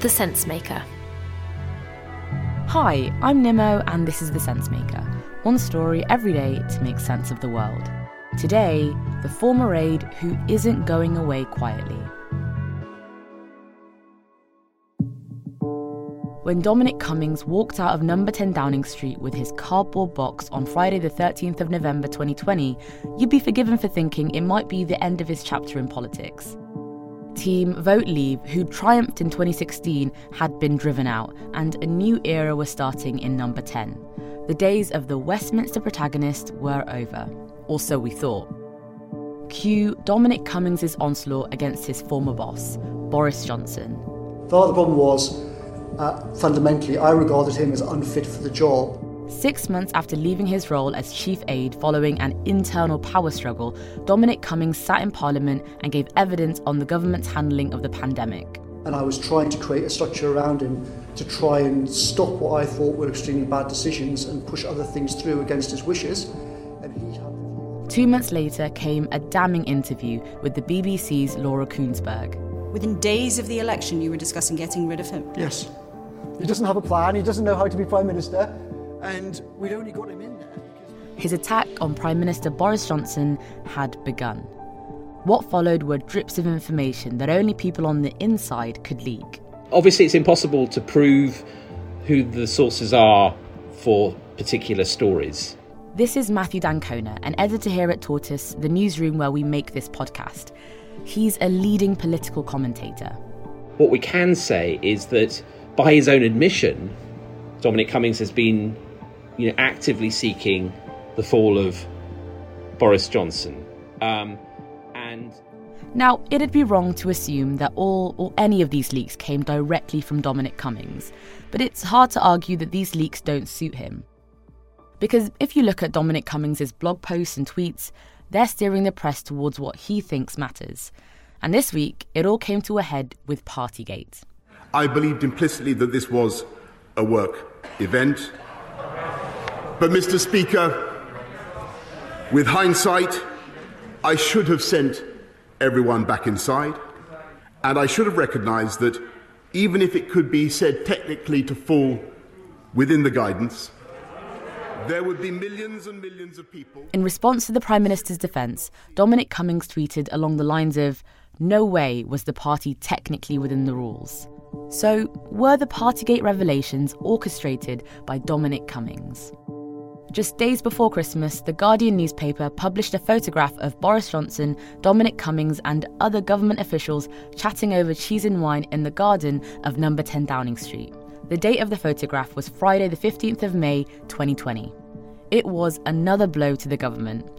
The Sensemaker. Hi, I'm Nimo, and this is The Sensemaker. One story every day to make sense of the world. Today, the former aide who isn't going away quietly. When Dominic Cummings walked out of number 10 Downing Street with his cardboard box on Friday, the 13th of November 2020, you'd be forgiven for thinking it might be the end of his chapter in politics. Team Vote Leave, who triumphed in 2016, had been driven out, and a new era was starting in number 10. The days of the Westminster protagonist were over, or so we thought. Cue Dominic Cummings' onslaught against his former boss, Boris Johnson. Thought the problem was, uh, fundamentally, I regarded him as unfit for the job. Six months after leaving his role as chief aide following an internal power struggle, Dominic Cummings sat in Parliament and gave evidence on the government's handling of the pandemic. And I was trying to create a structure around him to try and stop what I thought were extremely bad decisions and push other things through against his wishes. And he had. Two months later came a damning interview with the BBC's Laura Kuenssberg. Within days of the election, you were discussing getting rid of him. Yes. He doesn't have a plan, he doesn't know how to be Prime Minister, and we'd only got him in there. Because... His attack on Prime Minister Boris Johnson had begun. What followed were drips of information that only people on the inside could leak. Obviously, it's impossible to prove who the sources are for particular stories. This is Matthew D'Ancona, an editor here at Tortoise, the newsroom where we make this podcast. He's a leading political commentator. What we can say is that, by his own admission, Dominic Cummings has been you know, actively seeking the fall of Boris Johnson. Um, and Now, it'd be wrong to assume that all or any of these leaks came directly from Dominic Cummings, but it's hard to argue that these leaks don't suit him. Because if you look at Dominic Cummings' blog posts and tweets, they're steering the press towards what he thinks matters. And this week, it all came to a head with Partygate. I believed implicitly that this was a work event. But, Mr. Speaker, with hindsight, I should have sent everyone back inside, and I should have recognised that even if it could be said technically to fall within the guidance, there would be millions and millions of people. In response to the Prime Minister's defence, Dominic Cummings tweeted along the lines of, No way was the party technically within the rules. So, were the Partygate revelations orchestrated by Dominic Cummings? Just days before Christmas, the Guardian newspaper published a photograph of Boris Johnson, Dominic Cummings, and other government officials chatting over cheese and wine in the garden of number 10 Downing Street. The date of the photograph was Friday, the 15th of May, 2020. It was another blow to the government.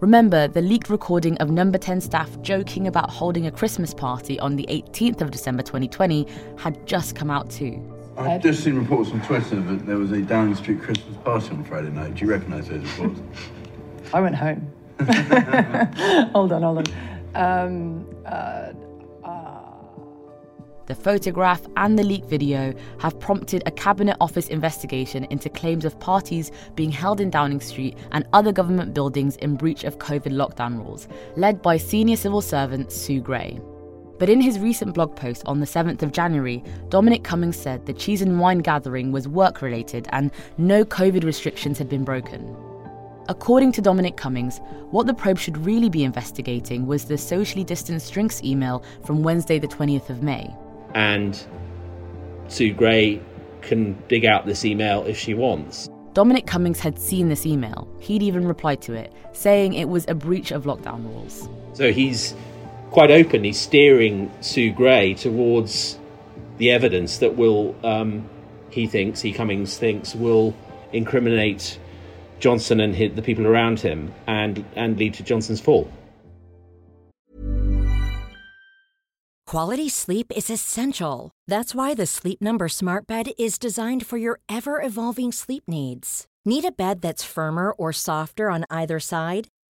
Remember, the leaked recording of number 10 staff joking about holding a Christmas party on the 18th of December 2020 had just come out too. I've just seen reports on Twitter that there was a Downing Street Christmas party on Friday night. Do you recognise those reports? I went home. hold on, hold on. Um, uh, The photograph and the leaked video have prompted a Cabinet Office investigation into claims of parties being held in Downing Street and other government buildings in breach of COVID lockdown rules, led by senior civil servant Sue Gray. But in his recent blog post on the 7th of January, Dominic Cummings said the cheese and wine gathering was work related and no COVID restrictions had been broken. According to Dominic Cummings, what the probe should really be investigating was the socially distanced drinks email from Wednesday, the 20th of May. and Sue Gray can dig out this email if she wants. Dominic Cummings had seen this email. He'd even replied to it, saying it was a breach of lockdown rules. So he's quite open. He's steering Sue Gray towards the evidence that will, um, he thinks, he Cummings thinks, will incriminate Johnson and his, the people around him, and and lead to Johnson's fall. Quality sleep is essential. That's why the Sleep Number Smart Bed is designed for your ever evolving sleep needs. Need a bed that's firmer or softer on either side?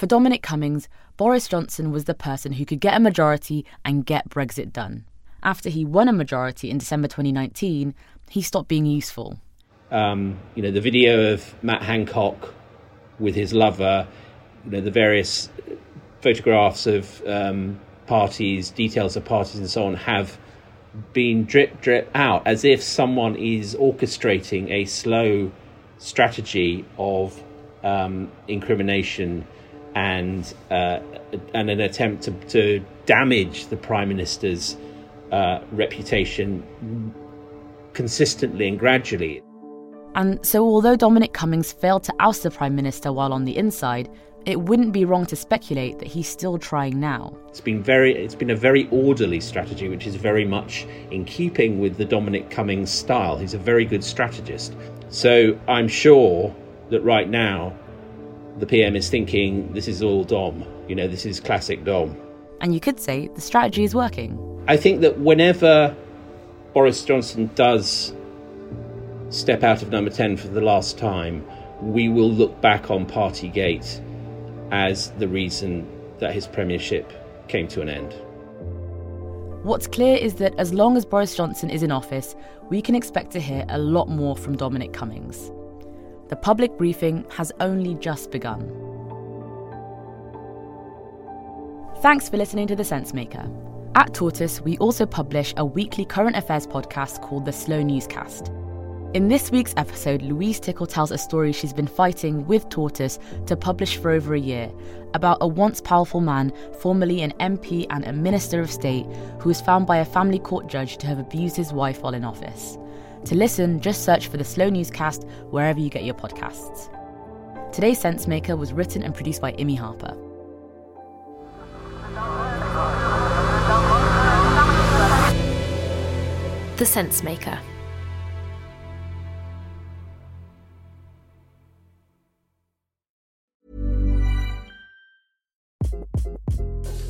For Dominic Cummings, Boris Johnson was the person who could get a majority and get Brexit done. After he won a majority in December 2019, he stopped being useful. Um, you know, the video of Matt Hancock with his lover, you know, the various photographs of um, parties, details of parties, and so on have been drip drip out as if someone is orchestrating a slow strategy of um, incrimination and uh, and an attempt to, to damage the prime minister's uh, reputation consistently and gradually. And so, although Dominic Cummings failed to oust the Prime Minister while on the inside, it wouldn't be wrong to speculate that he's still trying now. It's been very it's been a very orderly strategy which is very much in keeping with the Dominic Cummings style. He's a very good strategist. So I'm sure that right now the PM is thinking this is all Dom. You know, this is classic Dom. And you could say the strategy is working. I think that whenever Boris Johnson does step out of number 10 for the last time, we will look back on Partygate as the reason that his premiership came to an end. What's clear is that as long as Boris Johnson is in office, we can expect to hear a lot more from Dominic Cummings. The public briefing has only just begun. Thanks for listening to The Sensemaker. At Tortoise, we also publish a weekly current affairs podcast called The Slow Newscast. In this week's episode, Louise Tickle tells a story she's been fighting with Tortoise to publish for over a year about a once powerful man, formerly an MP and a Minister of State, who was found by a family court judge to have abused his wife while in office. To listen, just search for the Slow Newscast wherever you get your podcasts. Today's Sensemaker was written and produced by Imy Harper. The Sensemaker.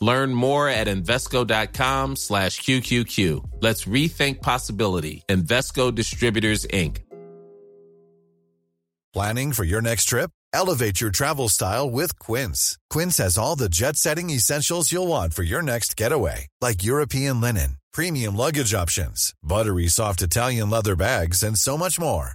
Learn more at Invesco.com slash QQQ. Let's rethink possibility. Invesco Distributors, Inc. Planning for your next trip? Elevate your travel style with Quince. Quince has all the jet setting essentials you'll want for your next getaway, like European linen, premium luggage options, buttery soft Italian leather bags, and so much more.